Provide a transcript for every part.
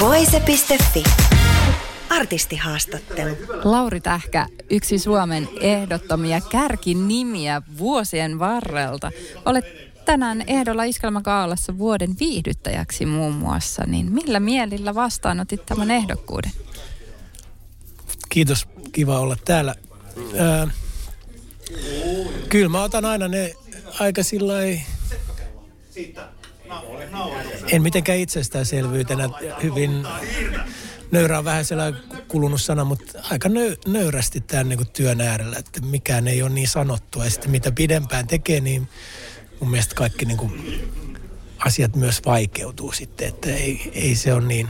Voise.fi. Artistihaastattelu. Lauri Tähkä, yksi Suomen ehdottomia kärkinimiä vuosien varrelta. Olet tänään ehdolla Iskelmäkaalassa vuoden viihdyttäjäksi muun muassa, niin millä mielillä vastaanotit tämän ehdokkuuden? Kiitos, kiva olla täällä. Ää, kyllä mä otan aina ne aika sillä en mitenkään itsestäänselvyytenä hyvin nöyrä on vähän sellainen kulunut sana, mutta aika nö, nöyrästi tämän niin työn äärellä, että mikään ei ole niin sanottua. Ja sitten mitä pidempään tekee, niin mun mielestä kaikki niin kuin asiat myös vaikeutuu sitten, että ei, ei se ole niin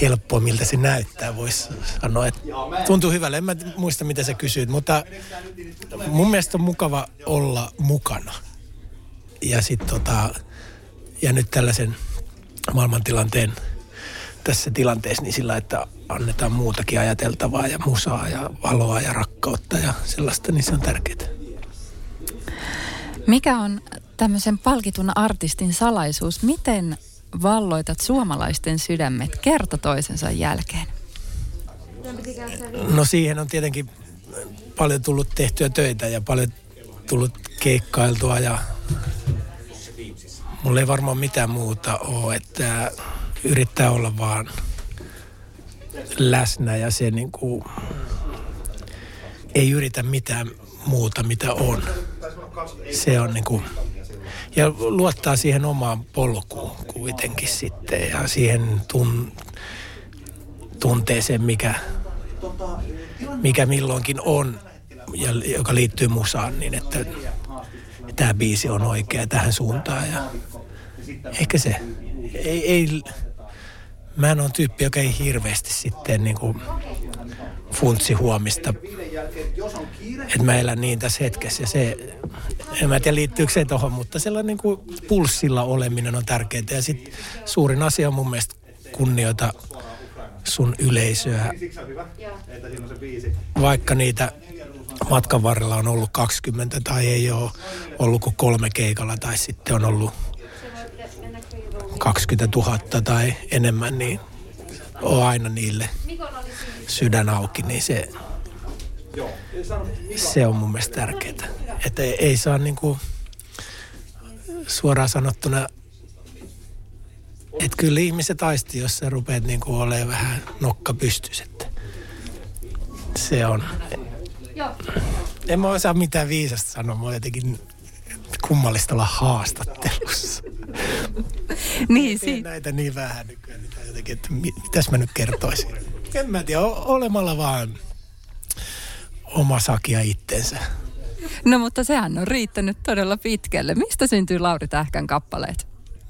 helppoa, miltä se näyttää, voisi sanoa. Että tuntuu hyvälle, en mä muista mitä sä kysyit, mutta mun mielestä on mukava olla mukana. Ja sitten tota, ja nyt tällaisen maailmantilanteen tässä tilanteessa niin sillä, että annetaan muutakin ajateltavaa ja musaa ja valoa ja rakkautta ja sellaista, niin se on tärkeää. Mikä on tämmöisen palkitun artistin salaisuus? Miten valloitat suomalaisten sydämet kerta toisensa jälkeen? No siihen on tietenkin paljon tullut tehtyä töitä ja paljon tullut keikkailtua ja mulla ei varmaan mitään muuta ole, että yrittää olla vaan läsnä ja se niin kuin, ei yritä mitään muuta, mitä on. Se on niin kuin, ja luottaa siihen omaan polkuun kuitenkin sitten ja siihen tun, tunteeseen, mikä, mikä milloinkin on ja joka liittyy musaan, niin että tämä biisi on oikea tähän suuntaan ja ehkä se ei, ei mä en ole tyyppi, joka ei hirveästi sitten niin kuin funtsi huomista. Että mä elän niin tässä hetkessä ja se, en mä tiedä liittyykö se tuohon, mutta sellainen niin kuin pulssilla oleminen on tärkeää. Ja sitten suurin asia on mun mielestä kunnioita sun yleisöä. Vaikka niitä matkan varrella on ollut 20 tai ei ole ollut kuin kolme keikalla tai sitten on ollut 20 000 tai enemmän, niin on aina niille sydän auki, niin se, se on mun mielestä tärkeää. Että ei, ei saa niin kuin suoraan sanottuna, että kyllä ihmiset aisti, jos sä rupeat niin kuin olemaan vähän nokka pystys, että se on. En mä osaa mitään viisasta sanoa, mä jotenkin kummallista olla haastattelussa. niin, si- näitä niin vähän nykyään, jotenkin, että mitäs mä nyt kertoisin. En mä tiedä, olemalla vaan oma sakia itsensä. No mutta sehän on riittänyt todella pitkälle. Mistä syntyy Lauri Tähkän kappaleet?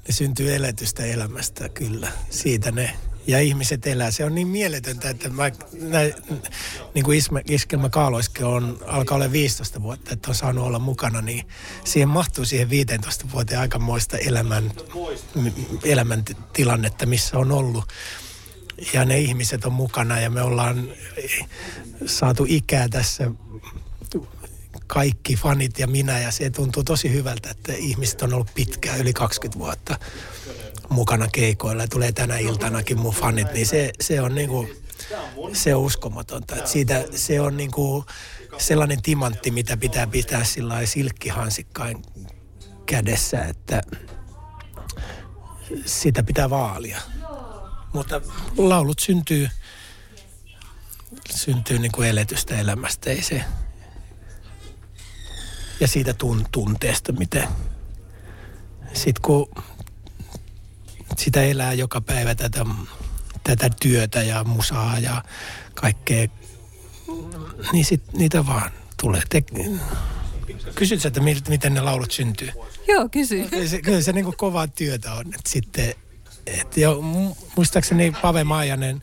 Ne syntyy eletystä elämästä, kyllä. Siitä ne ja ihmiset elää. Se on niin mieletöntä, että mä, näin, niin kuin Iskelmä Kaaloiske on, alkaa olla 15 vuotta, että on saanut olla mukana, niin siihen mahtuu siihen 15 vuoteen aikamoista elämän, elämän tilannetta, missä on ollut. Ja ne ihmiset on mukana ja me ollaan saatu ikää tässä kaikki fanit ja minä ja se tuntuu tosi hyvältä, että ihmiset on ollut pitkään, yli 20 vuotta mukana keikoilla ja tulee tänä iltanakin mun fanit, niin se, se on niinku, se on uskomatonta. Et siitä, se on niinku sellainen timantti, mitä pitää pitää sillä silkkihansikkain kädessä, että sitä pitää vaalia. Mutta laulut syntyy, syntyy niin kuin eletystä elämästä, ei se, ja siitä tun, tunteesta, miten sitten kun sitä elää joka päivä tätä, tätä työtä ja musaa ja kaikkea, niin sit niitä vaan tulee. Te, kysyt sä, että miten ne laulut syntyy? Joo, kysy. Kyllä se, kyllä se niin kuin kovaa työtä on, että sitten et jo, muistaakseni Pave Maajanen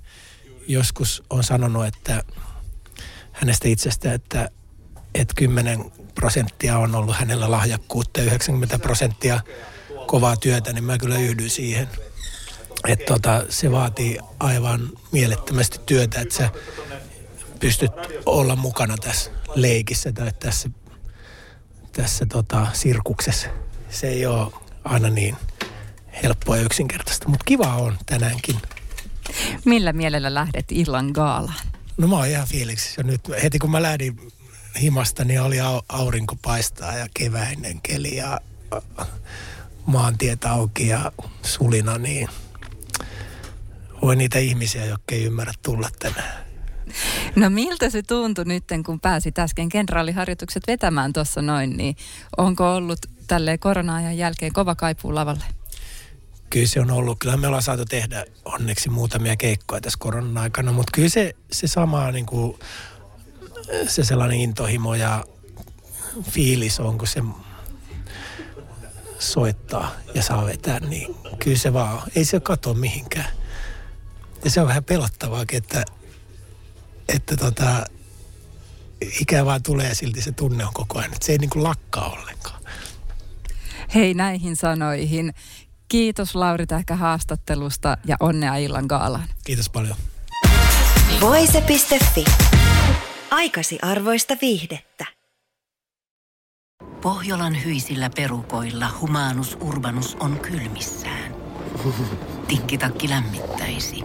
joskus on sanonut, että hänestä itsestä, että, että 10 prosenttia on ollut hänellä lahjakkuutta ja 90 prosenttia kovaa työtä, niin mä kyllä yhdyn siihen. Että tota, se vaatii aivan mielettömästi työtä, että sä pystyt olla mukana tässä leikissä tai tässä, tässä tota, sirkuksessa. Se ei ole aina niin helppoa ja yksinkertaista, mutta kiva on tänäänkin. Millä mielellä lähdet illan gaalaan? No mä oon ihan fiiliksissä nyt. Heti kun mä lähdin himasta, niin oli aurinko paistaa ja keväinen keli ja maantiet auki ja sulina, niin voi niitä ihmisiä, jotka ei ymmärrä tulla tänään. No miltä se tuntui nyt, kun pääsit äsken kenraaliharjoitukset vetämään tuossa noin, niin onko ollut tälle korona-ajan jälkeen kova kaipuu lavalle? Kyllä se on ollut. Kyllä me ollaan saatu tehdä onneksi muutamia keikkoja tässä koronan aikana, mutta kyllä se, se sama niin kuin, se sellainen intohimo ja fiilis on, kun se soittaa ja saa vetää, niin kyllä se vaan, ei se kato mihinkään. Ja se on vähän pelottavaakin, että, että tota, ikä vaan tulee ja silti se tunne on koko ajan. Että se ei niin kuin lakkaa ollenkaan. Hei näihin sanoihin. Kiitos Lauri Tähkä haastattelusta ja onnea illan gaalaan. Kiitos paljon. Voise.fi. Aikasi arvoista viihdettä. Pohjolan hyisillä perukoilla humanus urbanus on kylmissään. Tikkitakki lämmittäisi.